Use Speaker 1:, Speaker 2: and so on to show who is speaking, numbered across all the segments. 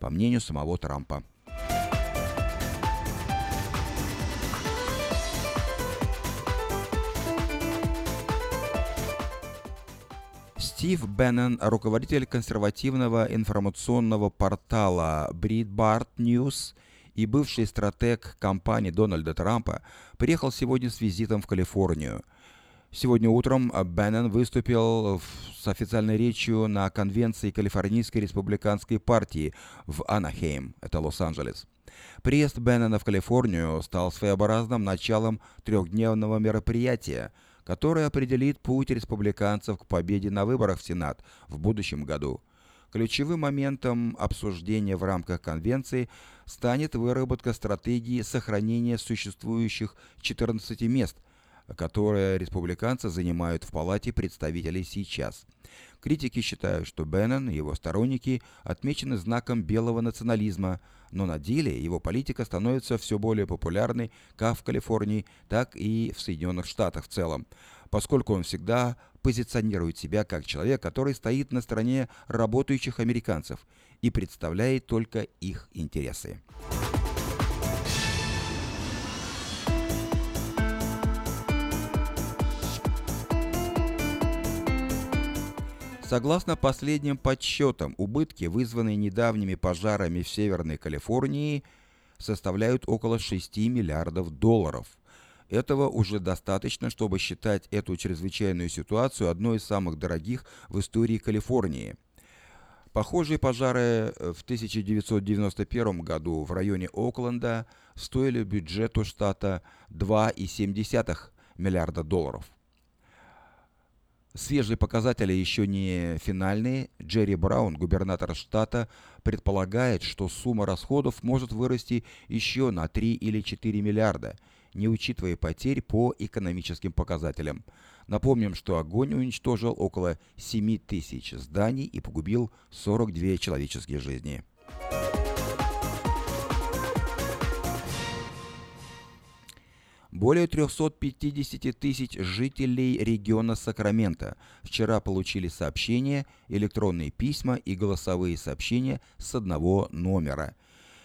Speaker 1: по мнению самого Трампа. Стив Беннон, руководитель консервативного информационного портала Breitbart News и бывший стратег компании Дональда Трампа, приехал сегодня с визитом в Калифорнию. Сегодня утром Беннон выступил с официальной речью на конвенции Калифорнийской республиканской партии в Анахейм, это Лос-Анджелес. Приезд Беннона в Калифорнию стал своеобразным началом трехдневного мероприятия – которое определит путь республиканцев к победе на выборах в Сенат в будущем году. Ключевым моментом обсуждения в рамках конвенции станет выработка стратегии сохранения существующих 14 мест, которые республиканцы занимают в Палате представителей сейчас. Критики считают, что Беннон и его сторонники отмечены знаком белого национализма, но на деле его политика становится все более популярной как в Калифорнии, так и в Соединенных Штатах в целом, поскольку он всегда позиционирует себя как человек, который стоит на стороне работающих американцев и представляет только их интересы. Согласно последним подсчетам, убытки, вызванные недавними пожарами в Северной Калифорнии, составляют около 6 миллиардов долларов. Этого уже достаточно, чтобы считать эту чрезвычайную ситуацию одной из самых дорогих в истории Калифорнии. Похожие пожары в 1991 году в районе Окленда стоили бюджету штата 2,7 миллиарда долларов. Свежие показатели еще не финальные. Джерри Браун, губернатор штата, предполагает, что сумма расходов может вырасти еще на 3 или 4 миллиарда, не учитывая потерь по экономическим показателям. Напомним, что огонь уничтожил около 7 тысяч зданий и погубил 42 человеческие жизни. Более 350 тысяч жителей региона Сакраменто вчера получили сообщения, электронные письма и голосовые сообщения с одного номера.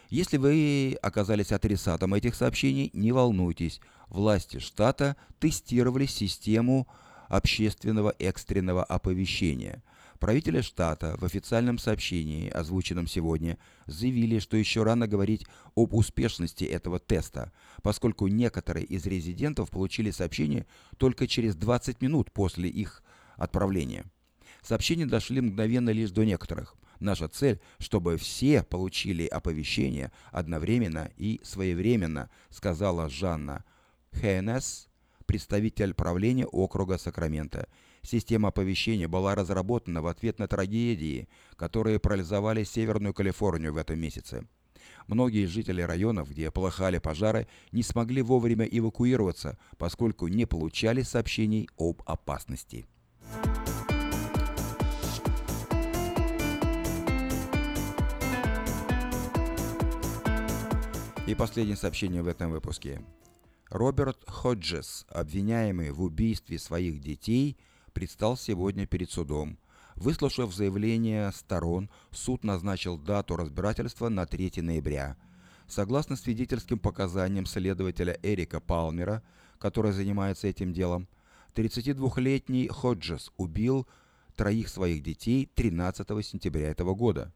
Speaker 1: Если вы оказались адресатом этих сообщений, не волнуйтесь. Власти штата тестировали систему общественного экстренного оповещения – Правители штата в официальном сообщении, озвученном сегодня, заявили, что еще рано говорить об успешности этого теста, поскольку некоторые из резидентов получили сообщение только через 20 минут после их отправления. Сообщения дошли мгновенно лишь до некоторых. Наша цель, чтобы все получили оповещение одновременно и своевременно, сказала Жанна Хейнес, представитель правления округа Сакраменто. Система оповещения была разработана в ответ на трагедии, которые парализовали Северную Калифорнию в этом месяце. Многие жители районов, где полыхали пожары, не смогли вовремя эвакуироваться, поскольку не получали сообщений об опасности. И последнее сообщение в этом выпуске. Роберт Ходжес, обвиняемый в убийстве своих детей – предстал сегодня перед судом. Выслушав заявление сторон, суд назначил дату разбирательства на 3 ноября. Согласно свидетельским показаниям следователя Эрика Палмера, который занимается этим делом, 32-летний Ходжес убил троих своих детей 13 сентября этого года.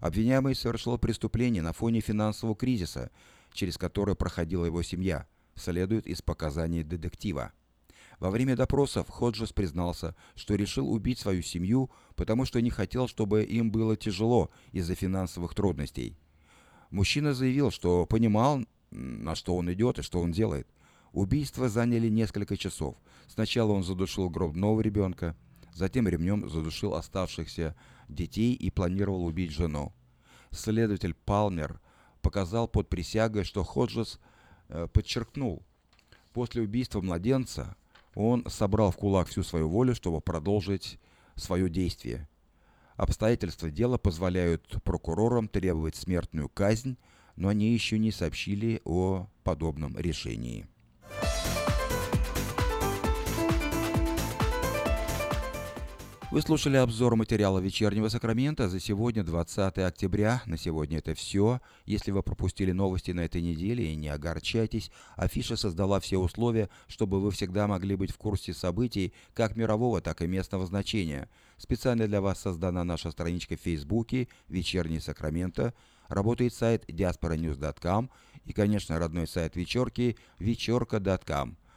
Speaker 1: Обвиняемый совершил преступление на фоне финансового кризиса, через который проходила его семья, следует из показаний детектива. Во время допросов Ходжес признался, что решил убить свою семью, потому что не хотел, чтобы им было тяжело из-за финансовых трудностей. Мужчина заявил, что понимал, на что он идет и что он делает. Убийства заняли несколько часов. Сначала он задушил грудного ребенка, затем ремнем задушил оставшихся детей и планировал убить жену. Следователь Палмер показал под присягой, что Ходжес э, подчеркнул, после убийства младенца он собрал в кулак всю свою волю, чтобы продолжить свое действие. Обстоятельства дела позволяют прокурорам требовать смертную казнь, но они еще не сообщили о подобном решении. Вы слушали обзор материала «Вечернего Сакрамента» за сегодня, 20 октября. На сегодня это все. Если вы пропустили новости на этой неделе, не огорчайтесь. Афиша создала все условия, чтобы вы всегда могли быть в курсе событий как мирового, так и местного значения. Специально для вас создана наша страничка в Фейсбуке «Вечерний Сакраменто». Работает сайт diasporanews.com и, конечно, родной сайт вечерки vecherka.com.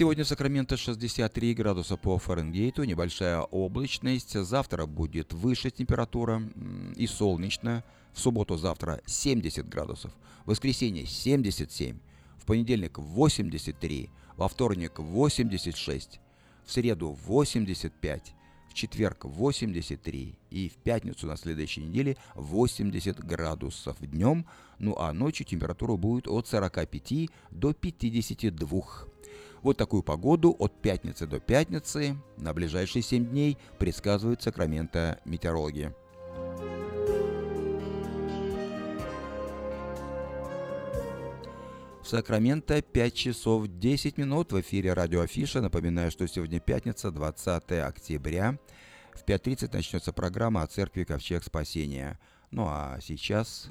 Speaker 1: Сегодня в Сакраменто 63 градуса по Фаренгейту, небольшая облачность. Завтра будет выше температура и солнечно. В субботу завтра 70 градусов. В воскресенье 77. В понедельник 83. Во вторник 86. В среду 85. В четверг 83 и в пятницу на следующей неделе 80 градусов днем, ну а ночью температура будет от 45 до 52 вот такую погоду от пятницы до пятницы на ближайшие 7 дней предсказывают Сакраменто метеорологи. В Сакраменто 5 часов 10 минут в эфире радио Афиша. Напоминаю, что сегодня пятница, 20 октября. В 5.30 начнется программа о церкви Ковчег Спасения. Ну а сейчас...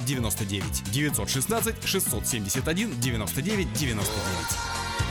Speaker 2: 99 916 671 99 99.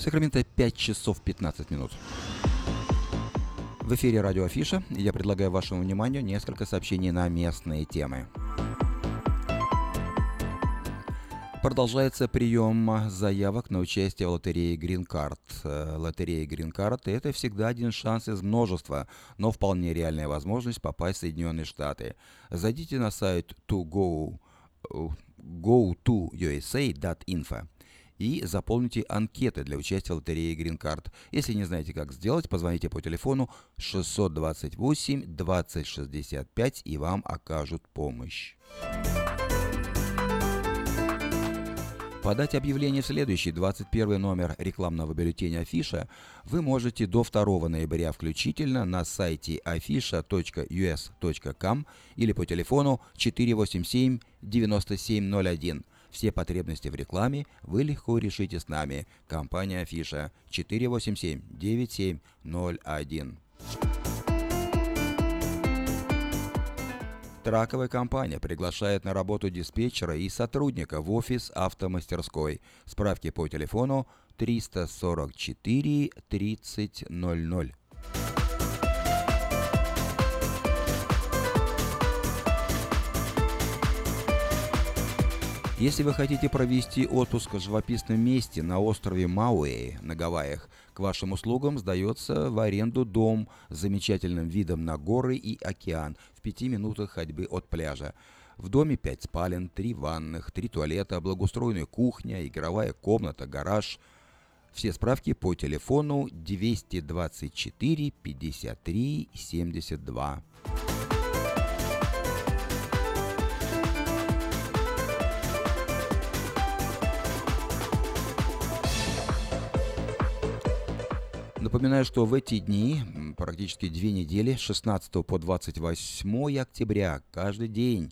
Speaker 1: Сакраменто 5 часов 15 минут. В эфире радио Афиша. Я предлагаю вашему вниманию несколько сообщений на местные темы. Продолжается прием заявок на участие в лотерее Green Card. Э, Лотерея Green Card – это всегда один шанс из множества, но вполне реальная возможность попасть в Соединенные Штаты. Зайдите на сайт to go, go to usa.info и заполните анкеты для участия в лотерее Green Card. Если не знаете, как сделать, позвоните по телефону 628 2065 и вам окажут помощь. Подать объявление в следующий 21 номер рекламного бюллетеня Афиша вы можете до 2 ноября включительно на сайте afisha.us.com или по телефону 487 9701. Все потребности в рекламе вы легко решите с нами. Компания Афиша 487 9701. Траковая компания приглашает на работу диспетчера и сотрудника в офис автомастерской. Справки по телефону 344 3000. Если вы хотите провести отпуск в живописном месте на острове Мауэй на Гавайях, к вашим услугам сдается в аренду дом с замечательным видом на горы и океан в пяти минутах ходьбы от пляжа. В доме пять спален, три ванных, три туалета, благоустроенная кухня, игровая комната, гараж. Все справки по телефону 224 53 72. Напоминаю, что в эти дни, практически две недели, с 16 по 28 октября, каждый день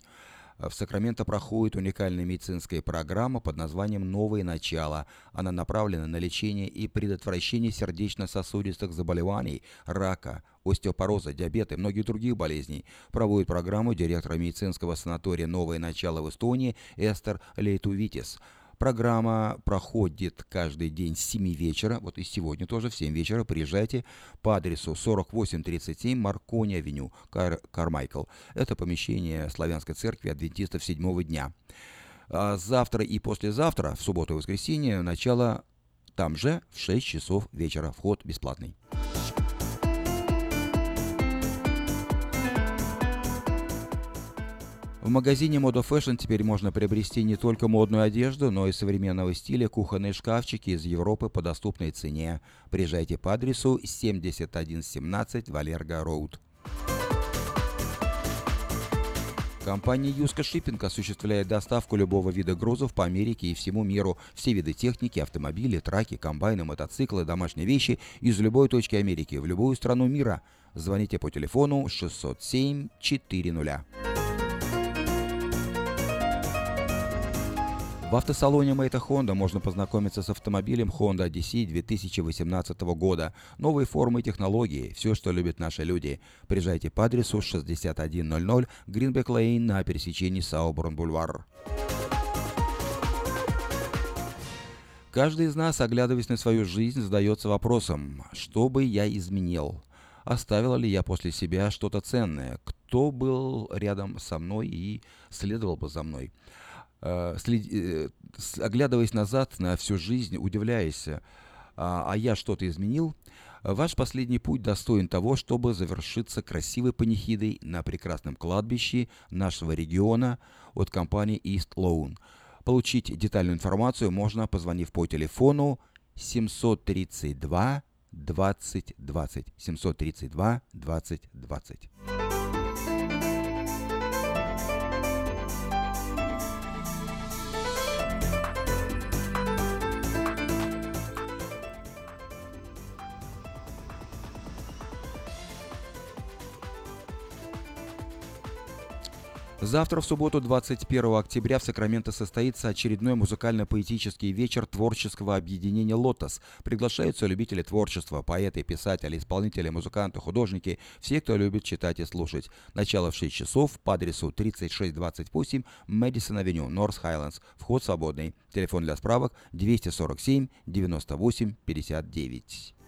Speaker 1: в Сакраменто проходит уникальная медицинская программа под названием «Новое начало». Она направлена на лечение и предотвращение сердечно-сосудистых заболеваний, рака, остеопороза, диабета и многих других болезней. Проводит программу директора медицинского санатория «Новое начало» в Эстонии Эстер Лейтувитис – Программа проходит каждый день с 7 вечера, вот и сегодня тоже в 7 вечера приезжайте по адресу 4837 Маркони-авеню, Кар Кармайкл. Это помещение Славянской церкви адвентистов седьмого дня. А завтра и послезавтра, в субботу и воскресенье, начало там же в 6 часов вечера. Вход бесплатный. В магазине Modo Fashion теперь можно приобрести не только модную одежду, но и современного стиля кухонные шкафчики из Европы по доступной цене. Приезжайте по адресу 7117 Валерго Роуд. Компания Юска Шиппинг осуществляет доставку любого вида грузов по Америке и всему миру. Все виды техники, автомобили, траки, комбайны, мотоциклы, домашние вещи из любой точки Америки в любую страну мира. Звоните по телефону 607 400. В автосалоне Мэйта Honda можно познакомиться с автомобилем Honda Odyssey 2018 года. Новые формы и технологии, все, что любят наши люди. Приезжайте по адресу 6100 Гринбек Лейн на пересечении Сауборн-Бульвар. Каждый из нас, оглядываясь на свою жизнь, задается вопросом, что бы я изменил? Оставила ли я после себя что-то ценное? Кто был рядом со мной и следовал бы за мной? Э, э, оглядываясь назад на всю жизнь, удивляясь, а, а я что-то изменил, ваш последний путь достоин того, чтобы завершиться красивой панихидой на прекрасном кладбище нашего региона от компании East Loan. Получить детальную информацию можно, позвонив по телефону 732 20 20 732 20 20. Завтра, в субботу, 21 октября, в Сакраменто состоится очередной музыкально-поэтический вечер творческого объединения «Лотос». Приглашаются любители творчества, поэты, писатели, исполнители, музыканты, художники, все, кто любит читать и слушать. Начало в 6 часов по адресу 3628 Мэдисон Авеню, Норс Хайлендс. Вход свободный. Телефон для справок 247 98 59.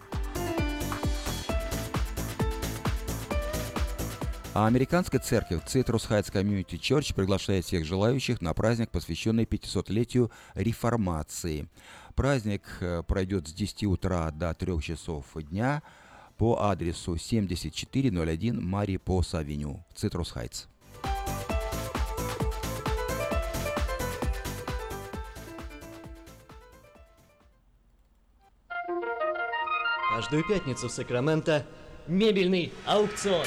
Speaker 1: А американская церковь Citrus Heights Community Church приглашает всех желающих на праздник, посвященный 500-летию реформации. Праздник э, пройдет с 10 утра до 3 часов дня по адресу 7401 Мари Пос Авеню, Citrus Heights.
Speaker 3: Каждую пятницу в Сакраменто мебельный аукцион.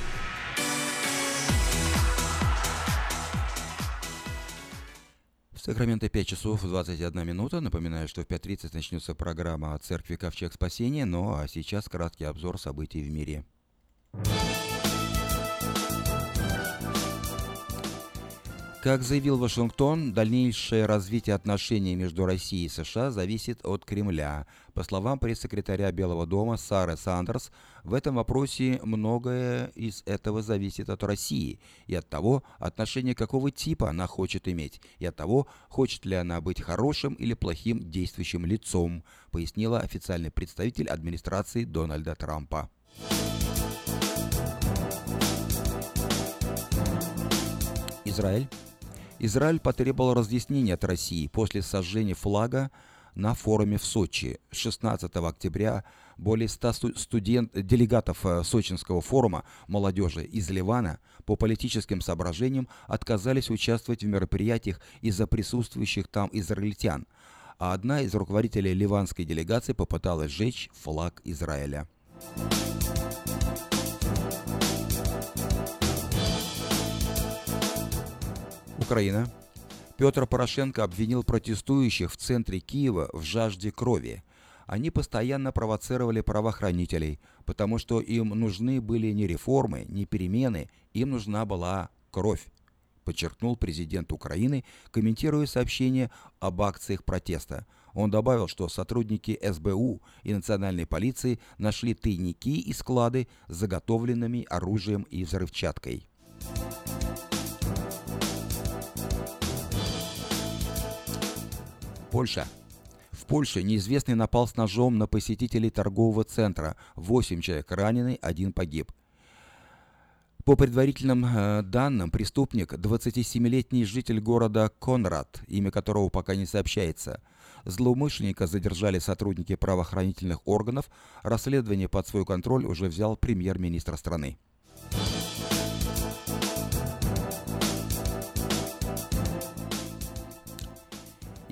Speaker 1: Сакраменто 5 часов 21 минута. Напоминаю, что в 5.30 начнется программа о церкви Ковчег Спасения, ну а сейчас краткий обзор событий в мире. Как заявил Вашингтон, дальнейшее развитие отношений между Россией и США зависит от Кремля. По словам пресс-секретаря Белого дома Сары Сандерс, в этом вопросе многое из этого зависит от России и от того, отношения какого типа она хочет иметь, и от того, хочет ли она быть хорошим или плохим действующим лицом, пояснила официальный представитель администрации Дональда Трампа. Израиль Израиль потребовал разъяснения от России после сожжения флага на форуме в Сочи. 16 октября более 100 студент, делегатов э, Сочинского форума молодежи из Ливана по политическим соображениям отказались участвовать в мероприятиях из-за присутствующих там израильтян, а одна из руководителей ливанской делегации попыталась сжечь флаг Израиля. Украина. Петр Порошенко обвинил протестующих в центре Киева в жажде крови. Они постоянно провоцировали правоохранителей, потому что им нужны были не реформы, не перемены, им нужна была кровь, подчеркнул президент Украины, комментируя сообщение об акциях протеста. Он добавил, что сотрудники СБУ и национальной полиции нашли тайники и склады с заготовленными оружием и взрывчаткой. Польша. В Польше неизвестный напал с ножом на посетителей торгового центра. Восемь человек ранены, один погиб. По предварительным э, данным, преступник, 27-летний житель города Конрад, имя которого пока не сообщается. Злоумышленника задержали сотрудники правоохранительных органов. Расследование под свой контроль уже взял премьер-министр страны.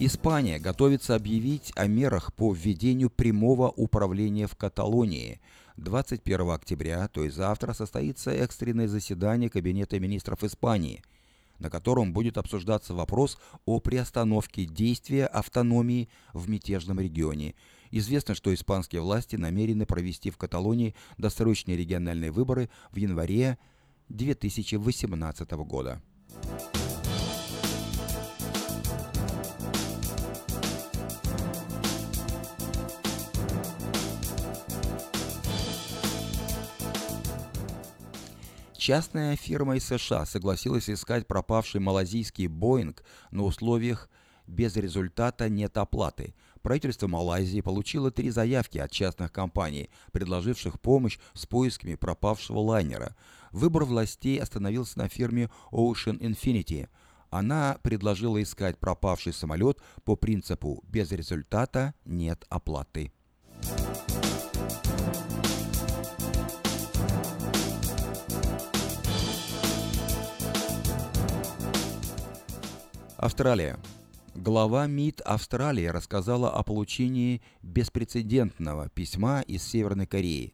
Speaker 1: Испания готовится объявить о мерах по введению прямого управления в Каталонии – 21 октября, то есть завтра, состоится экстренное заседание Кабинета министров Испании, на котором будет обсуждаться вопрос о приостановке действия автономии в мятежном регионе. Известно, что испанские власти намерены провести в Каталонии досрочные региональные выборы в январе 2018 года. Частная фирма из США согласилась искать пропавший малазийский «Боинг» на условиях без результата нет оплаты. Правительство Малайзии получило три заявки от частных компаний, предложивших помощь с поисками пропавшего лайнера. Выбор властей остановился на фирме Ocean Infinity. Она предложила искать пропавший самолет по принципу «без результата нет оплаты». Австралия. Глава МИД Австралии рассказала о получении беспрецедентного письма из Северной Кореи.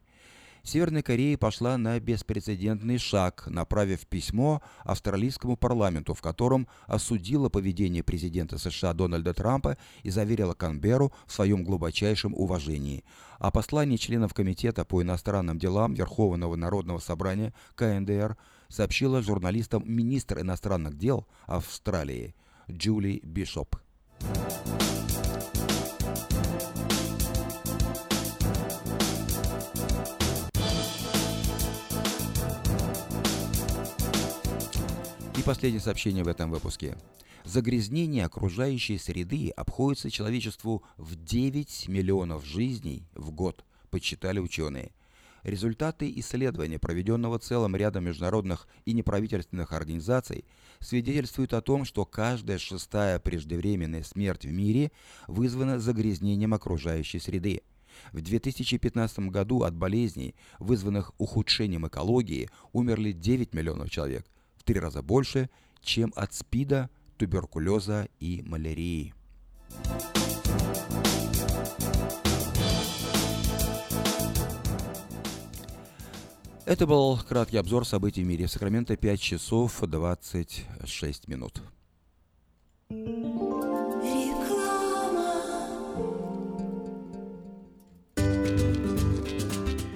Speaker 1: Северная Корея пошла на беспрецедентный шаг, направив письмо австралийскому парламенту, в котором осудила поведение президента США Дональда Трампа и заверила Канберу в своем глубочайшем уважении. О послании членов Комитета по иностранным делам Верховного Народного Собрания КНДР сообщила журналистам министр иностранных дел Австралии – Джули Бишоп. И последнее сообщение в этом выпуске. Загрязнение окружающей среды обходится человечеству в 9 миллионов жизней в год, подсчитали ученые – Результаты исследования, проведенного целым рядом международных и неправительственных организаций, свидетельствуют о том, что каждая шестая преждевременная смерть в мире вызвана загрязнением окружающей среды. В 2015 году от болезней, вызванных ухудшением экологии, умерли 9 миллионов человек, в три раза больше, чем от СПИДа, туберкулеза и малярии. Это был краткий обзор событий в мире. Сакраменто 5 часов 26 минут.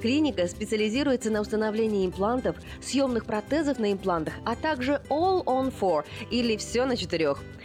Speaker 4: Клиника специализируется на установлении имплантов, съемных протезов на имплантах, а также All on Four или все на четырех.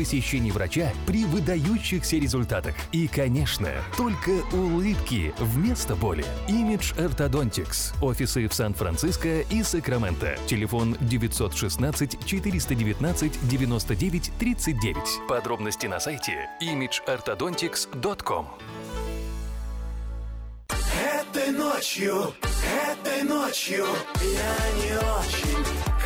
Speaker 5: посещений врача при выдающихся результатах. И, конечно, только улыбки вместо боли. Image Orthodontics. Офисы в Сан-Франциско и Сакраменто. Телефон 916 419 99 39. Подробности на сайте imageorthodontics.com.
Speaker 6: Этой ночью, этой ночью я не очень.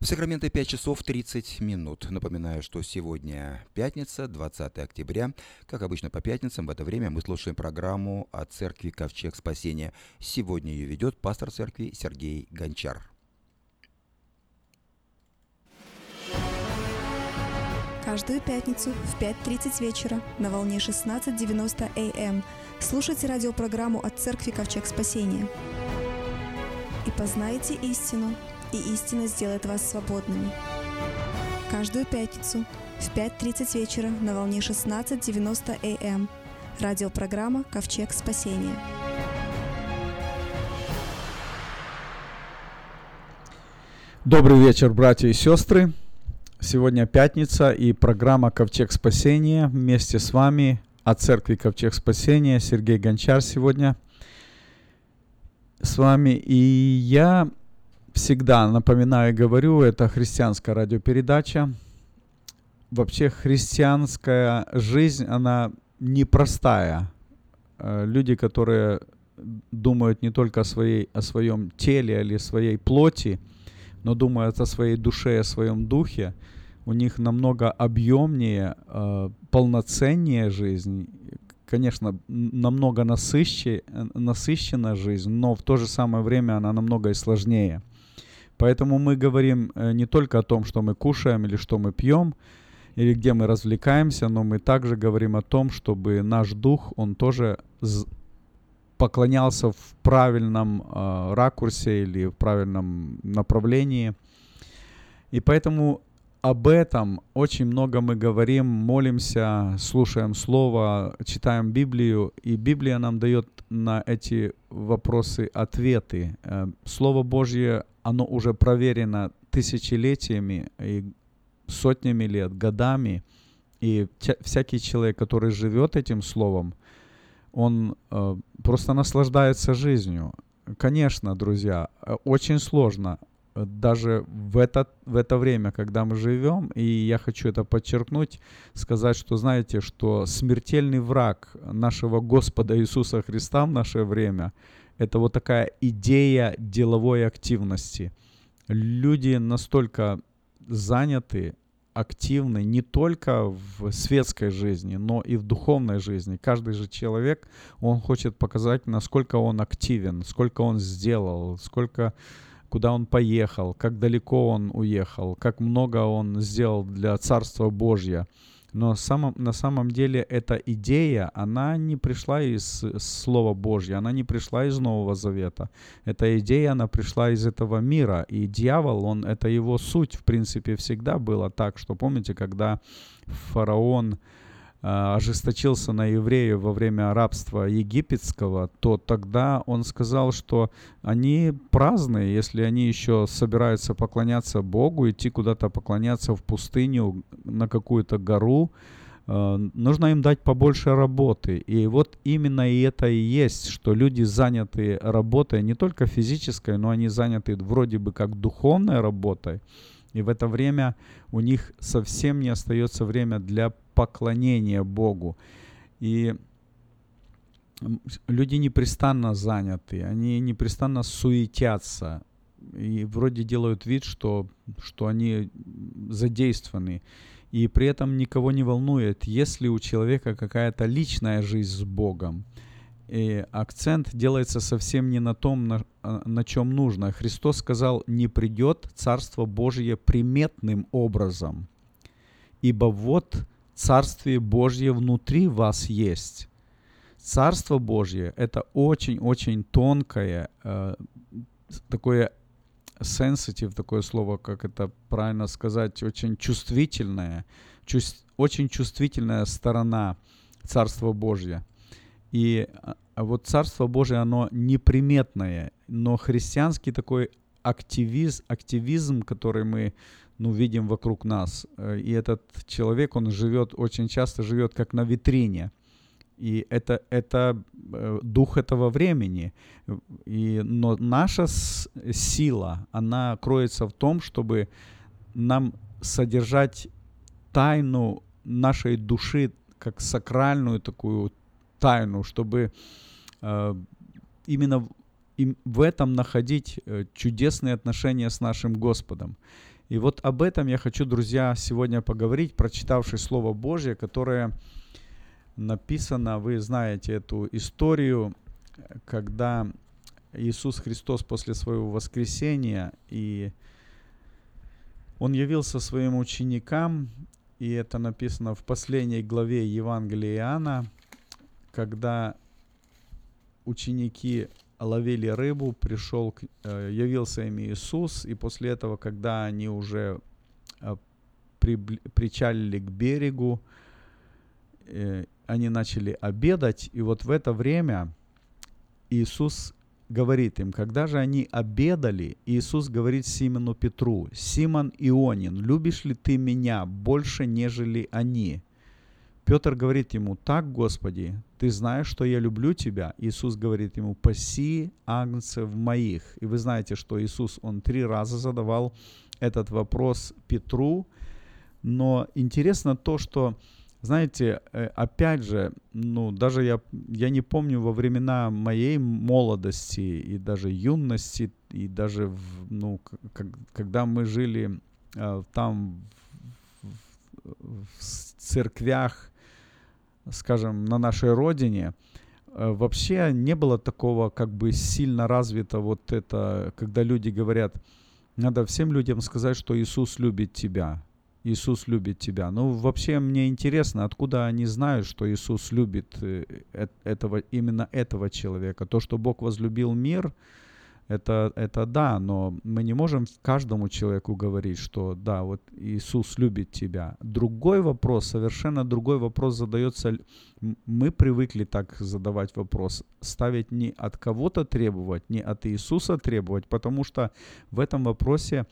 Speaker 1: В Сакраменто 5 часов 30 минут. Напоминаю, что сегодня пятница, 20 октября. Как обычно по пятницам в это время мы слушаем программу о церкви Ковчег Спасения. Сегодня ее ведет пастор церкви Сергей Гончар.
Speaker 7: Каждую пятницу в 5.30 вечера на волне 16.90 АМ эм слушайте радиопрограмму от церкви Ковчег Спасения. И познайте истину, и истина сделает вас свободными. Каждую пятницу в 5.30 вечера на волне 16.90 АМ. Эм. Радиопрограмма «Ковчег спасения».
Speaker 8: Добрый вечер, братья и сестры. Сегодня пятница и программа «Ковчег спасения». Вместе с вами от церкви «Ковчег спасения» Сергей Гончар сегодня с вами. И я всегда напоминаю и говорю, это христианская радиопередача. Вообще христианская жизнь, она непростая. Э, люди, которые думают не только о, своей, о своем теле или своей плоти, но думают о своей душе, о своем духе, у них намного объемнее, э, полноценнее жизнь, конечно, намного насыщи, насыщена жизнь, но в то же самое время она намного и сложнее. Поэтому мы говорим э, не только о том, что мы кушаем или что мы пьем, или где мы развлекаемся, но мы также говорим о том, чтобы наш дух, он тоже поклонялся в правильном э, ракурсе или в правильном направлении. И поэтому об этом очень много мы говорим, молимся, слушаем Слово, читаем Библию, и Библия нам дает на эти вопросы ответы. Э, Слово Божье оно уже проверено тысячелетиями и сотнями лет, годами. И всякий человек, который живет этим словом, он э, просто наслаждается жизнью. Конечно, друзья, э, очень сложно э, даже в это, в это время, когда мы живем, и я хочу это подчеркнуть, сказать, что знаете, что смертельный враг нашего Господа Иисуса Христа в наше время – это вот такая идея деловой активности. люди настолько заняты, активны не только в светской жизни, но и в духовной жизни. Каждый же человек, он хочет показать, насколько он активен, сколько он сделал, сколько куда он поехал, как далеко он уехал, как много он сделал для Царства Божьего. Но самом, на самом деле эта идея, она не пришла из Слова Божьего, она не пришла из Нового Завета. Эта идея, она пришла из этого мира. И дьявол, он, это его суть, в принципе, всегда было так, что помните, когда фараон ожесточился на евреев во время рабства египетского, то тогда он сказал, что они праздные, если они еще собираются поклоняться Богу, идти куда-то поклоняться в пустыню, на какую-то гору, а, нужно им дать побольше работы. И вот именно и это и есть, что люди заняты работой не только физической, но они заняты вроде бы как духовной работой. И в это время у них совсем не остается время для поклонения Богу. И люди непрестанно заняты, они непрестанно суетятся и вроде делают вид, что, что они задействованы. И при этом никого не волнует, есть ли у человека какая-то личная жизнь с Богом. И акцент делается совсем не на том, на, а, на чем нужно. Христос сказал, не придет Царство Божье приметным образом, ибо вот Царствие Божье внутри вас есть. Царство Божье – это очень-очень тонкое, э, такое sensitive, такое слово, как это правильно сказать, очень чувствительное, чувств, очень чувствительная сторона Царства Божьего. И а вот Царство Божие, оно неприметное, но христианский такой активизм, активизм, который мы ну, видим вокруг нас. Э, и этот человек, он живет, очень часто живет как на витрине. И это, это э, дух этого времени. И, но наша сила, она кроется в том, чтобы нам содержать тайну нашей души как сакральную такую тайну, чтобы э, именно в этом находить чудесные отношения с нашим Господом. И вот об этом я хочу, друзья, сегодня поговорить, прочитавший Слово Божье, которое написано, вы знаете эту историю, когда Иисус Христос после своего воскресения, и Он явился своим ученикам, и это написано в последней главе Евангелия Иоанна, когда ученики ловили рыбу, пришел, э, явился им Иисус, и после этого, когда они уже э, причалили к берегу, э, они начали обедать, и вот в это время Иисус говорит им, когда же они обедали, Иисус говорит Симону Петру, «Симон Ионин, любишь ли ты меня больше, нежели они?» Петр говорит ему, так, Господи, ты знаешь, что я люблю тебя. Иисус говорит ему, паси агнцев моих. И вы знаете, что Иисус, он три раза задавал этот вопрос Петру. Но интересно то, что, знаете, э, опять же, ну, даже я, я не помню во времена моей молодости и даже юности, и даже, в, ну, как, когда мы жили э, там в, в церквях, скажем, на нашей родине, э, вообще не было такого как бы сильно развито вот это, когда люди говорят, надо всем людям сказать, что Иисус любит тебя. Иисус любит тебя. Ну, вообще мне интересно, откуда они знают, что Иисус любит э, этого, именно этого человека. То, что Бог возлюбил мир, это, это да, но мы не можем каждому человеку говорить, что да, вот Иисус любит тебя. Другой вопрос, совершенно другой вопрос задается. Мы привыкли так задавать вопрос, ставить не от кого-то требовать, не от Иисуса требовать, потому что в этом вопросе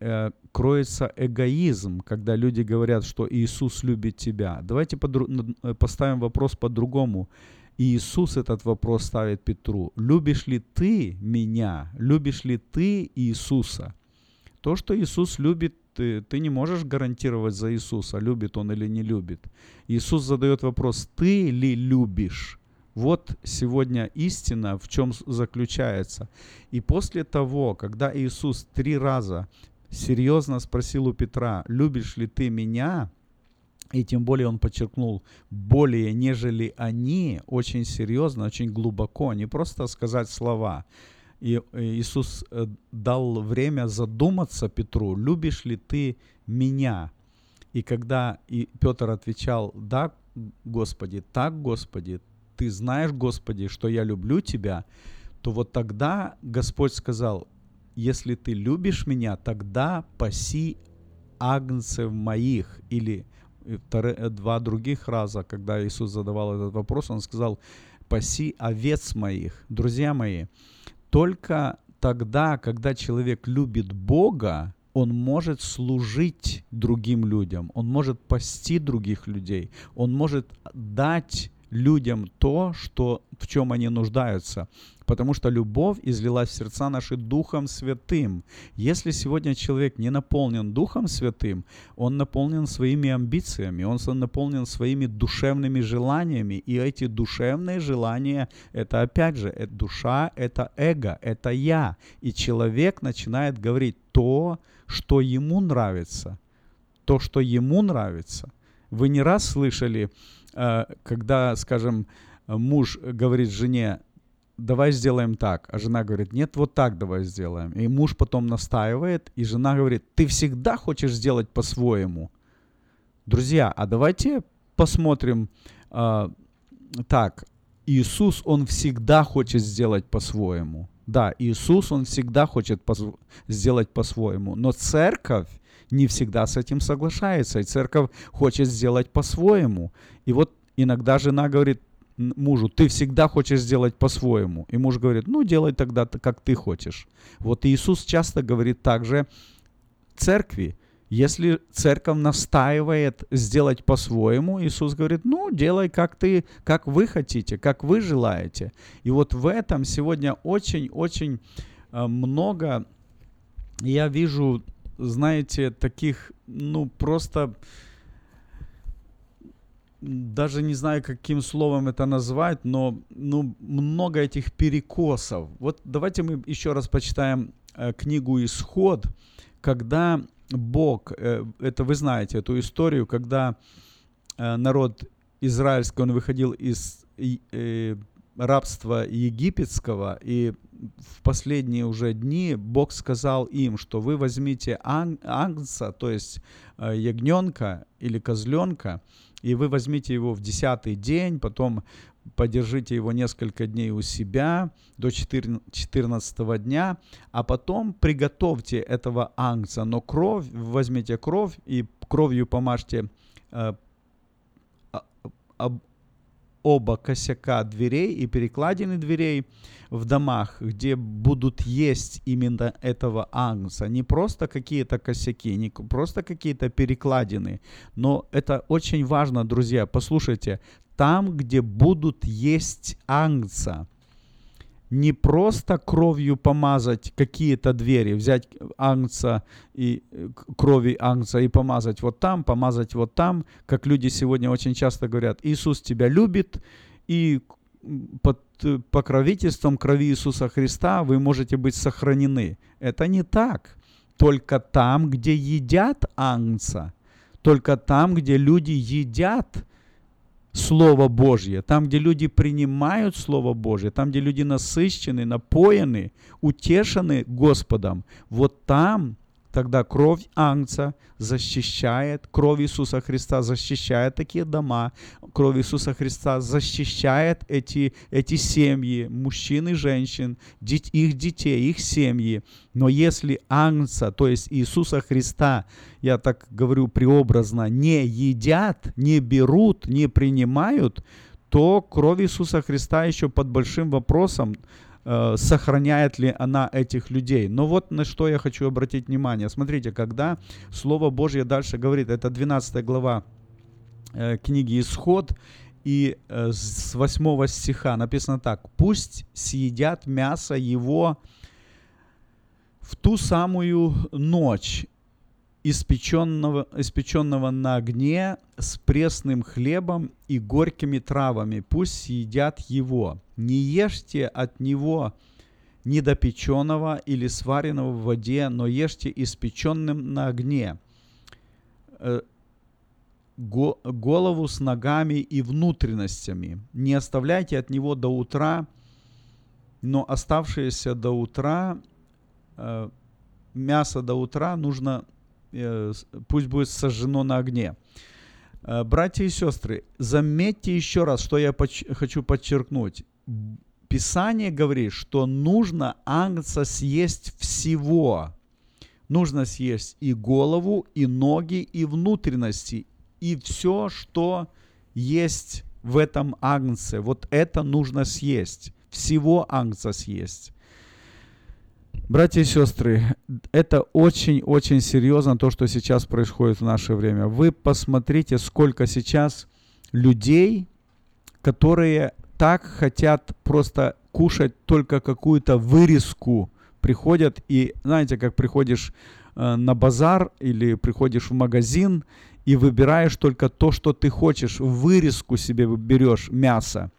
Speaker 8: э, кроется эгоизм, когда люди говорят, что Иисус любит тебя. Давайте э, поставим вопрос по-другому. И Иисус этот вопрос ставит Петру. Любишь ли ты меня? Любишь ли ты Иисуса? То, что Иисус любит, ты, ты не можешь гарантировать за Иисуса, любит он или не любит. Иисус задает вопрос, ты ли любишь? Вот сегодня истина, в чем заключается. И после того, когда Иисус три раза серьезно спросил у Петра, любишь ли ты меня, и тем более он подчеркнул, более нежели они, очень серьезно, очень глубоко, не просто сказать слова. И Иисус э, дал время задуматься Петру, любишь ли ты меня? И когда и Петр отвечал, да, Господи, так, Господи, ты знаешь, Господи, что я люблю тебя, то вот тогда Господь сказал, если ты любишь меня, тогда паси агнцев моих. Или два других раза, когда Иисус задавал этот вопрос, он сказал, паси овец моих. Друзья мои, только тогда, когда человек любит Бога, он может служить другим людям, он может пасти других людей, он может дать людям то, что, в чем они нуждаются. Потому что любовь излилась в сердца наши Духом Святым. Если сегодня человек не наполнен Духом Святым, он наполнен своими амбициями, он наполнен своими душевными желаниями. И эти душевные желания, это опять же, это душа, это эго, это я. И человек начинает говорить то, что ему нравится. То, что ему нравится. Вы не раз слышали, когда, скажем, муж говорит жене, давай сделаем так, а жена говорит, нет, вот так давай сделаем. И муж потом настаивает, и жена говорит, ты всегда хочешь сделать по-своему. Друзья, а давайте посмотрим э, так. Иисус, Он всегда хочет сделать по-своему. Да, Иисус, Он всегда хочет по- сделать по-своему. Но церковь, не всегда с этим соглашается, и церковь хочет сделать по-своему. И вот иногда жена говорит мужу, ты всегда хочешь сделать по-своему. И муж говорит, ну делай тогда, как ты хочешь. Вот Иисус часто говорит также церкви, если церковь настаивает сделать по-своему, Иисус говорит, ну, делай как ты, как вы хотите, как вы желаете. И вот в этом сегодня очень-очень э, много я вижу знаете, таких, ну, просто даже не знаю, каким словом это назвать, но ну, много этих перекосов. Вот давайте мы еще раз почитаем э, книгу «Исход», когда Бог, э, это вы знаете эту историю, когда э, народ израильский, он выходил из э, рабства египетского, и в последние уже дни Бог сказал им, что вы возьмите ан- ангца, то есть э, ягненка или козленка, и вы возьмите его в десятый день, потом подержите его несколько дней у себя до 14 дня, а потом приготовьте этого ангца, но кровь, возьмите кровь и кровью помажьте э, оба косяка дверей и перекладины дверей в домах, где будут есть именно этого агнца. Не просто какие-то косяки, не просто какие-то перекладины, но это очень важно, друзья. Послушайте, там, где будут есть агнца – не просто кровью помазать какие-то двери, взять ангца и э, крови ангца и помазать вот там, помазать вот там, как люди сегодня очень часто говорят, Иисус тебя любит, и под э, покровительством крови Иисуса Христа вы можете быть сохранены. Это не так. Только там, где едят ангца, только там, где люди едят Слово Божье, там, где люди принимают Слово Божье, там, где люди насыщены, напоены, утешены Господом, вот там тогда кровь Ангца защищает, кровь Иисуса Христа защищает такие дома, кровь Иисуса Христа защищает эти, эти семьи, мужчин и женщин, их детей, их семьи. Но если Ангца, то есть Иисуса Христа, я так говорю преобразно, не едят, не берут, не принимают, то кровь Иисуса Христа еще под большим вопросом, сохраняет ли она этих людей. Но вот на что я хочу обратить внимание. Смотрите, когда Слово Божье дальше говорит, это 12 глава э, книги «Исход», и э, с 8 стиха написано так. «Пусть съедят мясо его в ту самую ночь, испеченного, испеченного на огне с пресным хлебом и горькими травами. Пусть едят его. Не ешьте от него недопеченного или сваренного в воде, но ешьте испеченным на огне. Э, голову с ногами и внутренностями. Не оставляйте от него до утра, но оставшееся до утра, э, мясо до утра нужно, э, пусть будет сожжено на огне. Братья и сестры, заметьте еще раз, что я хочу подчеркнуть. Писание говорит, что нужно агнца съесть всего. Нужно съесть и голову, и ноги, и внутренности, и все, что есть в этом агнце. Вот это нужно съесть. Всего агнца съесть. Братья и сестры, это очень-очень серьезно то, что сейчас происходит в наше время. Вы посмотрите, сколько сейчас людей, которые так хотят просто кушать только какую-то вырезку, приходят и, знаете, как приходишь э, на базар или приходишь в магазин и выбираешь только то, что ты хочешь, вырезку себе берешь мясо.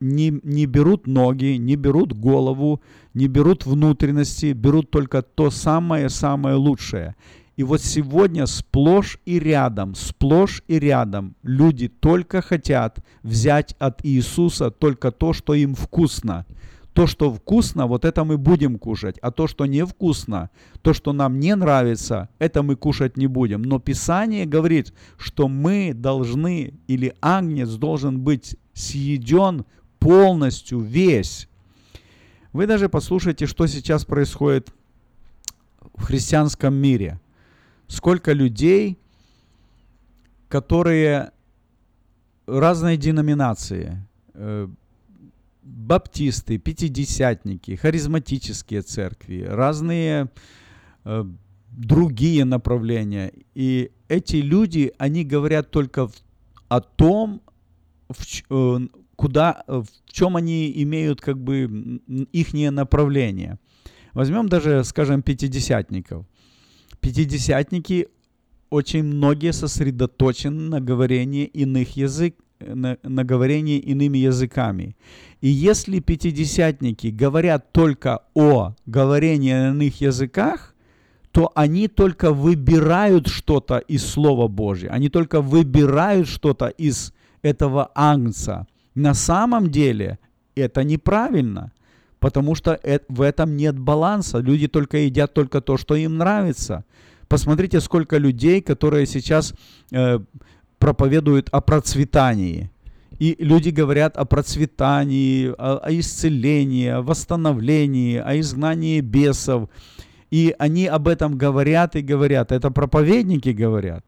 Speaker 8: Не, не берут ноги, не берут голову, не берут внутренности, берут только то самое-самое лучшее. И вот сегодня сплошь и рядом, сплошь и рядом люди только хотят взять от Иисуса только то, что им вкусно – то, что вкусно, вот это мы будем кушать, а то, что невкусно, то, что нам не нравится, это мы кушать не будем. Но Писание говорит, что мы должны, или агнец должен быть съеден полностью, весь. Вы даже послушайте, что сейчас происходит в христианском мире. Сколько людей, которые разной деноминации, э, баптисты, пятидесятники, харизматические церкви, разные э, другие направления. И эти люди, они говорят только о том, в, э, куда, в чем они имеют как бы их направление. Возьмем даже, скажем, пятидесятников. Пятидесятники очень многие сосредоточены на говорении иных язык, на, на говорении иными языками. И если пятидесятники говорят только о говорении на иных языках, то они только выбирают что-то из Слова Божьего. Они только выбирают что-то из этого агнца. На самом деле это неправильно, потому что в этом нет баланса. Люди только едят только то, что им нравится. Посмотрите, сколько людей, которые сейчас э, проповедуют о процветании. И люди говорят о процветании, о, о исцелении, о восстановлении, о изгнании бесов. И они об этом говорят и говорят. Это проповедники говорят.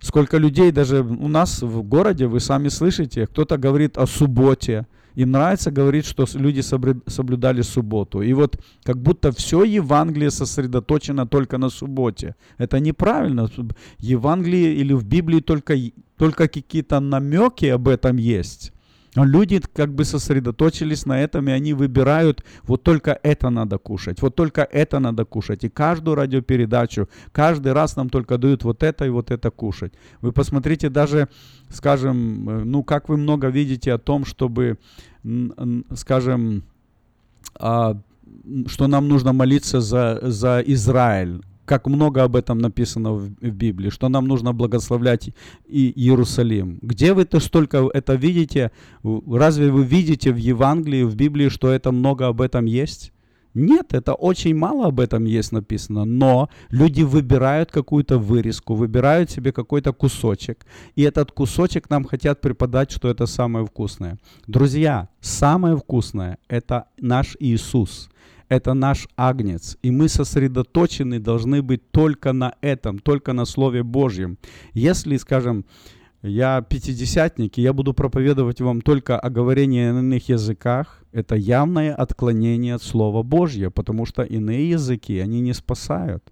Speaker 8: Сколько людей даже у нас в городе, вы сами слышите, кто-то говорит о субботе, им нравится говорить, что люди соблюдали субботу. И вот как будто все Евангелие сосредоточено только на субботе. Это неправильно. В Евангелии или в Библии только, только какие-то намеки об этом есть. Люди как бы сосредоточились на этом, и они выбирают, вот только это надо кушать, вот только это надо кушать. И каждую радиопередачу, каждый раз нам только дают вот это и вот это кушать. Вы посмотрите даже, скажем, э, ну как вы много видите о том, чтобы, скажем, а, что нам нужно молиться за, за Израиль как много об этом написано в, в Библии, что нам нужно благословлять и Иерусалим. Где вы то столько это видите? Разве вы видите в Евангелии, в Библии, что это много об этом есть? Нет, это очень мало об этом есть написано, но люди выбирают какую-то вырезку, выбирают себе какой-то кусочек, и этот кусочек нам хотят преподать, что это самое вкусное. Друзья, самое вкусное – это наш Иисус – это наш агнец, и мы сосредоточены должны быть только на этом, только на Слове Божьем. Если, скажем, я пятидесятник, и я буду проповедовать вам только о говорении на иных языках, это явное отклонение от Слова Божьего, потому что иные языки, они не спасают.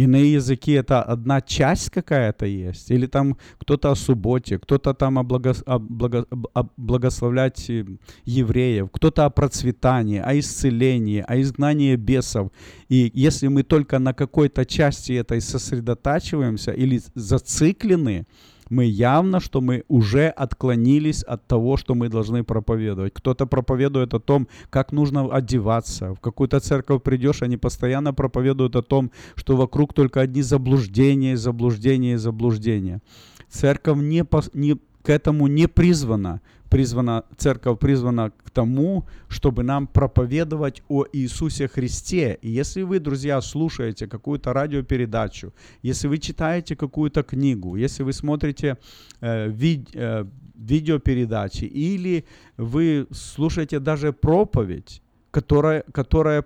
Speaker 8: Иные языки это одна часть какая-то есть, или там кто-то о субботе, кто-то там о, благо, о, благо, о благословлять э, евреев, кто-то о процветании, о исцелении, о изгнании бесов. И если мы только на какой-то части этой сосредотачиваемся или зациклены, мы явно, что мы уже отклонились от того, что мы должны проповедовать. Кто-то проповедует о том, как нужно одеваться. В какую-то церковь придешь, они постоянно проповедуют о том, что вокруг только одни заблуждения, заблуждения, заблуждения. Церковь не, не, к этому не призвана призвана, церковь призвана к тому, чтобы нам проповедовать о Иисусе Христе. И если вы, друзья, слушаете какую-то радиопередачу, если вы читаете какую-то книгу, если вы смотрите э, вид, э, видеопередачи или вы слушаете даже проповедь, которая, которая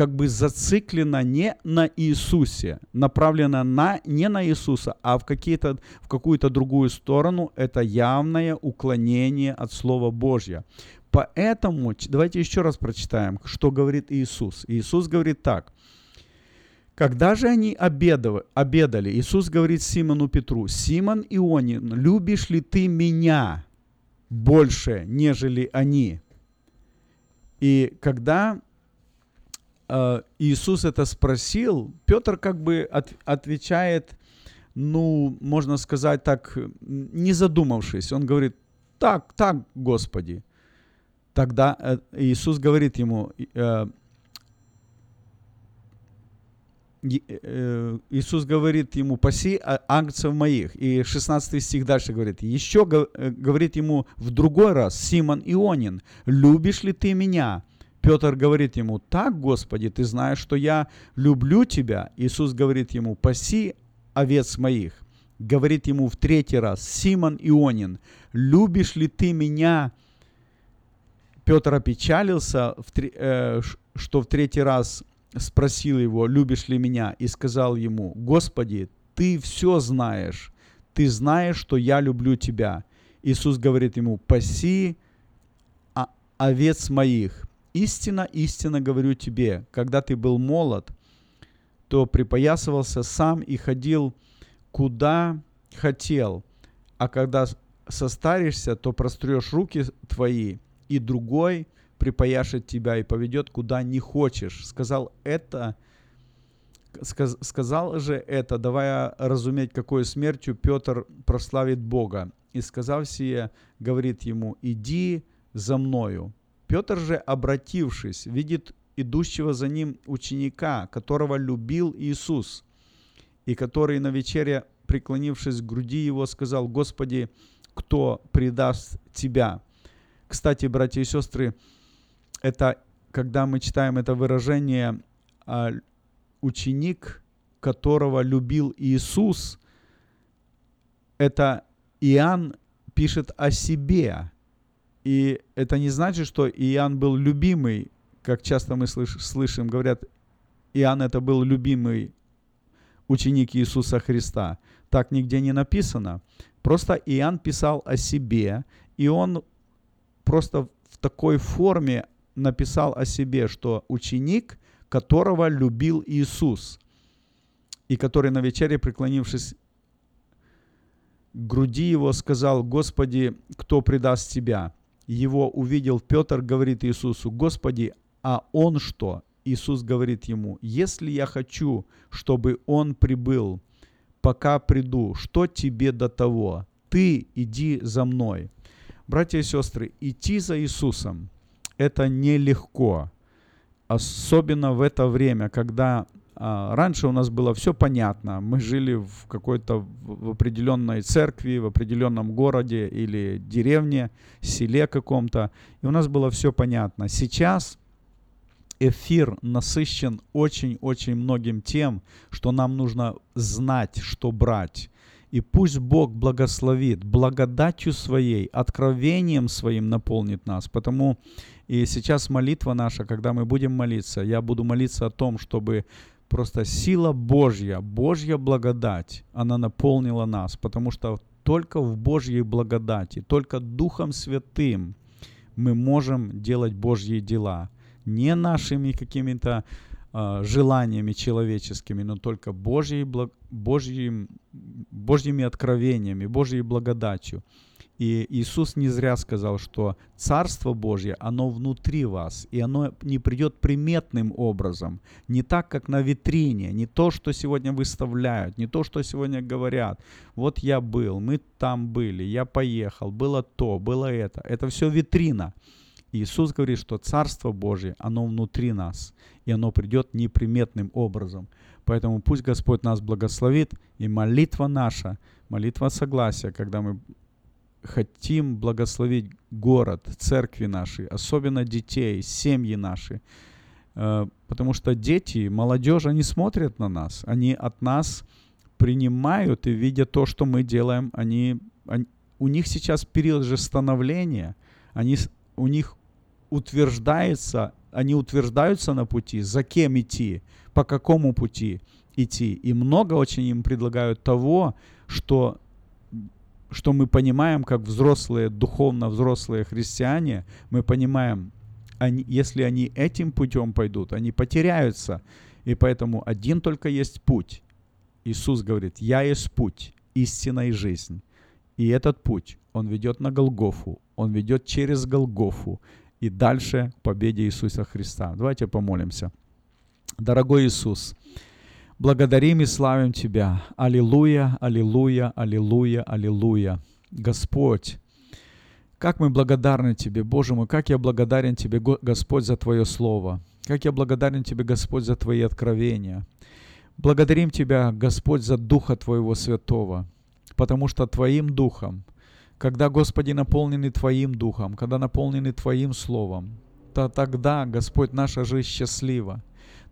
Speaker 8: как бы зациклена не на Иисусе, направлена на, не на Иисуса, а в, какие-то, в какую-то другую сторону, это явное уклонение от Слова Божьего. Поэтому, давайте еще раз прочитаем, что говорит Иисус. Иисус говорит так. Когда же они обедали, обедали, Иисус говорит Симону Петру, «Симон Ионин, любишь ли ты меня больше, нежели они?» И когда Иисус это спросил, Петр как бы от, отвечает, ну, можно сказать так, не задумавшись. Он говорит, так, так, Господи. Тогда э, Иисус говорит ему, э, Иисус говорит ему, паси ангцев моих. И 16 стих дальше говорит, еще говорит ему в другой раз, Симон Ионин, любишь ли ты меня? Петр говорит ему, так, Господи, ты знаешь, что я люблю тебя. Иисус говорит ему, паси овец моих. Говорит ему в третий раз, Симон Ионин, любишь ли ты меня? Петр опечалился, э, что в третий раз спросил его, любишь ли меня? И сказал ему, Господи, ты все знаешь. Ты знаешь, что я люблю тебя. Иисус говорит ему, паси овец моих. Истина, истинно говорю тебе, когда ты был молод, то припоясывался сам и ходил куда хотел, а когда состаришься, то прострешь руки твои, и другой припояшет тебя и поведет куда не хочешь. Сказал это, сказ, сказал же это, давая разуметь, какой смертью Петр прославит Бога. И сказав сие, говорит ему, иди за мною. Петр же, обратившись, видит идущего за ним ученика, которого любил Иисус, и который на вечере, преклонившись к груди его, сказал, «Господи, кто предаст Тебя?» Кстати, братья и сестры, это, когда мы читаем это выражение а, «ученик, которого любил Иисус», это Иоанн пишет о себе, и это не значит, что Иоанн был любимый, как часто мы слыш- слышим, говорят, Иоанн это был любимый ученик Иисуса Христа. Так нигде не написано. Просто Иоанн писал о себе, и он просто в такой форме написал о себе, что ученик, которого любил Иисус, и который на вечере, преклонившись к груди его, сказал, «Господи, кто предаст Тебя?» Его увидел Петр, говорит Иисусу, «Господи, а он что?» Иисус говорит ему, «Если я хочу, чтобы он прибыл, пока приду, что тебе до того? Ты иди за мной». Братья и сестры, идти за Иисусом – это нелегко, особенно в это время, когда раньше у нас было все понятно. Мы жили в какой-то в определенной церкви, в определенном городе или деревне, селе каком-то, и у нас было все понятно. Сейчас эфир насыщен очень-очень многим тем, что нам нужно знать, что брать. И пусть Бог благословит, благодатью своей, откровением своим наполнит нас. Потому и сейчас молитва наша, когда мы будем молиться, я буду молиться о том, чтобы просто сила Божья, Божья благодать, она наполнила нас, потому что только в Божьей благодати, только Духом Святым мы можем делать Божьи дела. Не нашими какими-то э, желаниями человеческими, но только Божьей, Божьим, Божьими откровениями, Божьей благодатью. И Иисус не зря сказал, что Царство Божье, оно внутри вас, и оно не придет приметным образом, не так, как на витрине, не то, что сегодня выставляют, не то, что сегодня говорят. Вот я был, мы там были, я поехал, было то, было это. Это все витрина. Иисус говорит, что Царство Божье, оно внутри нас, и оно придет неприметным образом. Поэтому пусть Господь нас благословит, и молитва наша, молитва согласия, когда мы хотим благословить город, церкви наши, особенно детей, семьи наши. Э, потому что дети, молодежь, они смотрят на нас, они от нас принимают и видят то, что мы делаем, они, они у них сейчас период же становления, они, у них утверждается, они утверждаются на пути, за кем идти, по какому пути идти. И много очень им предлагают того, что что мы понимаем, как взрослые, духовно взрослые христиане, мы понимаем, они, если они этим путем пойдут, они потеряются. И поэтому один только есть путь. Иисус говорит, я есть путь, истина и жизнь. И этот путь, он ведет на Голгофу, он ведет через Голгофу и дальше к победе Иисуса Христа. Давайте помолимся. Дорогой Иисус, Благодарим и славим Тебя. Аллилуйя, аллилуйя, аллилуйя, аллилуйя. Господь, как мы благодарны Тебе, Боже мой, как я благодарен Тебе, Господь, за Твое Слово. Как я благодарен Тебе, Господь, за Твои откровения. Благодарим Тебя, Господь, за Духа Твоего Святого, потому что Твоим Духом, когда, Господи, наполнены Твоим Духом, когда наполнены Твоим Словом, то тогда, Господь, наша жизнь счастлива.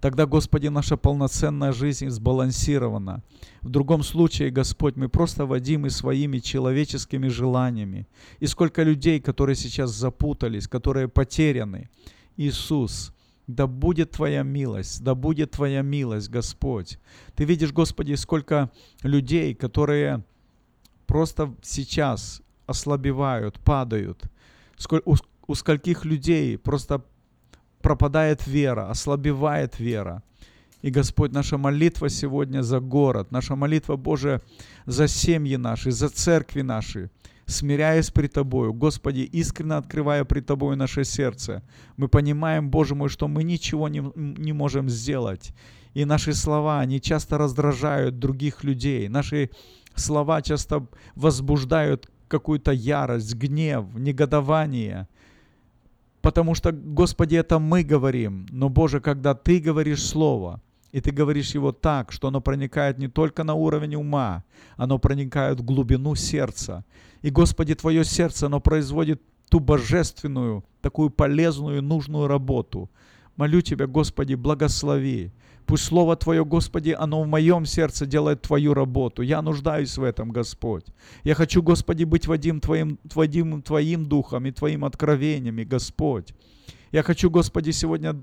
Speaker 8: Тогда, Господи, наша полноценная жизнь сбалансирована. В другом случае, Господь, мы просто водимы своими человеческими желаниями. И сколько людей, которые сейчас запутались, которые потеряны. Иисус, да будет Твоя милость, да будет Твоя милость, Господь. Ты видишь, Господи, сколько людей, которые просто сейчас ослабевают, падают. У, скольких людей просто пропадает вера, ослабевает вера. И, Господь, наша молитва сегодня за город, наша молитва, Боже, за семьи наши, за церкви наши, смиряясь при Тобою, Господи, искренне открывая при Тобою наше сердце, мы понимаем, Боже мой, что мы ничего не, не можем сделать. И наши слова, они часто раздражают других людей. Наши слова часто возбуждают какую-то ярость, гнев, негодование – Потому что, Господи, это мы говорим. Но, Боже, когда Ты говоришь Слово, и Ты говоришь его так, что оно проникает не только на уровень ума, оно проникает в глубину сердца. И, Господи, Твое сердце, оно производит ту божественную, такую полезную, нужную работу. Молю Тебя, Господи, благослови. Пусть Слово Твое, Господи, оно в моем сердце делает Твою работу. Я нуждаюсь в этом, Господь. Я хочу, Господи, быть Вадим Твоим, Твоим, Твоим Духом и Твоим откровениями, Господь. Я хочу, Господи, сегодня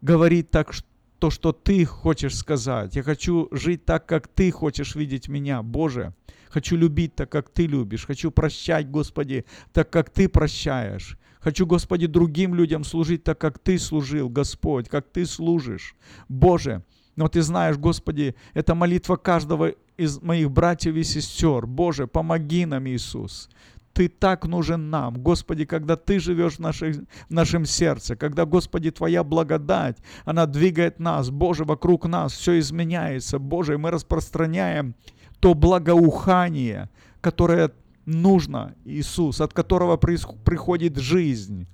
Speaker 8: говорить так, то, что Ты хочешь сказать. Я хочу жить так, как Ты хочешь видеть меня, Боже. Хочу любить так, как Ты любишь. Хочу прощать, Господи, так, как Ты прощаешь. Хочу, Господи, другим людям служить так, как Ты служил, Господь, как Ты служишь. Боже, но Ты знаешь, Господи, это молитва каждого из моих братьев и сестер. Боже, помоги нам, Иисус. Ты так нужен нам, Господи, когда Ты живешь в, наших, в нашем сердце, когда, Господи, Твоя благодать, она двигает нас, Боже, вокруг нас все изменяется, Боже, мы распространяем то благоухание, которое нужно, Иисус, от которого приходит жизнь.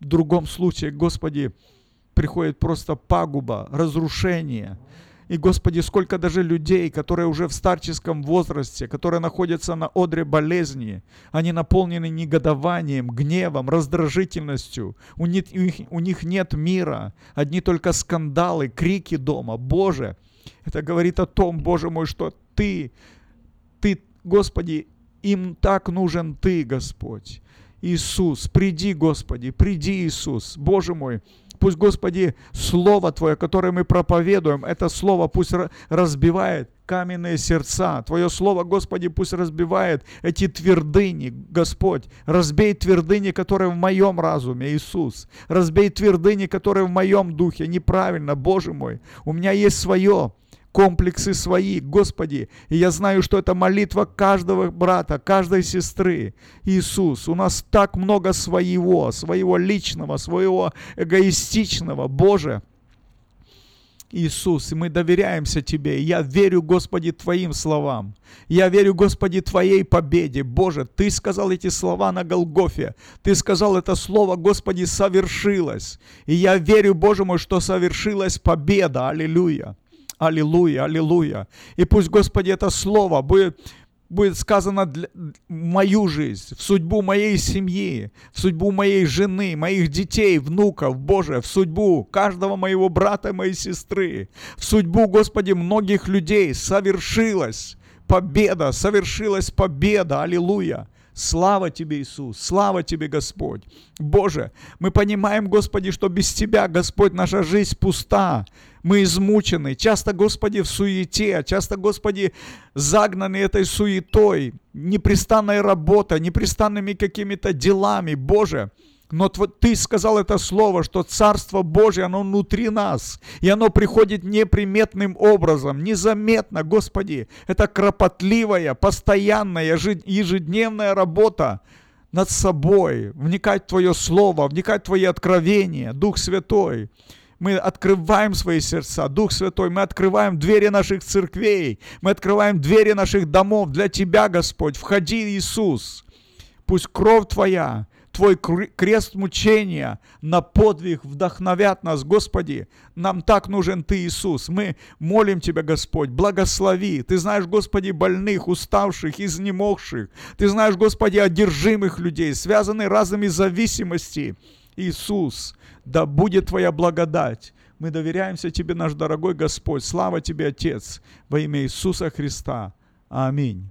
Speaker 8: В другом случае, Господи, приходит просто пагуба, разрушение. И, Господи, сколько даже людей, которые уже в старческом возрасте, которые находятся на одре болезни, они наполнены негодованием, гневом, раздражительностью. У них, у них нет мира, одни только скандалы, крики дома. Боже, это говорит о том, Боже мой, что Ты, Ты, Господи, им так нужен Ты, Господь. Иисус, приди, Господи, приди, Иисус, Боже мой, Пусть, Господи, Слово Твое, которое мы проповедуем, это Слово пусть разбивает каменные сердца. Твое Слово, Господи, пусть разбивает эти твердыни, Господь. Разбей твердыни, которые в моем разуме, Иисус. Разбей твердыни, которые в моем духе. Неправильно, Боже мой. У меня есть свое комплексы свои, Господи. И я знаю, что это молитва каждого брата, каждой сестры. Иисус, у нас так много своего, своего личного, своего эгоистичного, Боже. Иисус, и мы доверяемся Тебе. Я верю, Господи, Твоим словам. Я верю, Господи, Твоей победе. Боже, Ты сказал эти слова на Голгофе. Ты сказал это слово, Господи, совершилось. И я верю, Боже мой, что совершилась победа. Аллилуйя. Аллилуйя, аллилуйя. И пусть, Господи, это слово будет, будет сказано для, в мою жизнь, в судьбу моей семьи, в судьбу моей жены, моих детей, внуков, Боже, в судьбу каждого моего брата и моей сестры, в судьбу, Господи, многих людей совершилась победа, совершилась победа, аллилуйя. Слава Тебе, Иисус! Слава Тебе, Господь! Боже, мы понимаем, Господи, что без Тебя, Господь, наша жизнь пуста. Мы измучены. Часто, Господи, в суете. Часто, Господи, загнаны этой суетой, непрестанной работой, непрестанными какими-то делами. Боже, но Ты сказал это слово, что Царство Божье, оно внутри нас, и оно приходит неприметным образом, незаметно, Господи. Это кропотливая, постоянная, ежедневная работа над собой, вникать в Твое Слово, вникать в Твои откровения, Дух Святой. Мы открываем свои сердца, Дух Святой, мы открываем двери наших церквей, мы открываем двери наших домов для Тебя, Господь. Входи, Иисус. Пусть кровь Твоя, Твой крест мучения на подвиг вдохновят нас, Господи. Нам так нужен Ты, Иисус. Мы молим Тебя, Господь, благослови. Ты знаешь, Господи, больных, уставших, изнемогших. Ты знаешь, Господи, одержимых людей, связанных разными зависимостями. Иисус, да будет Твоя благодать. Мы доверяемся Тебе, наш дорогой Господь. Слава Тебе, Отец, во имя Иисуса Христа. Аминь.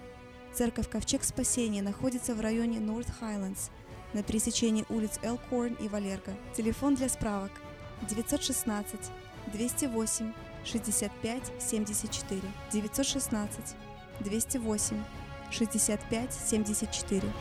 Speaker 7: Церковь Ковчег Спасения находится в районе North Highlands на пересечении улиц Элкорн и Валерго. Телефон для справок 916 208 65 74 916 208 65 74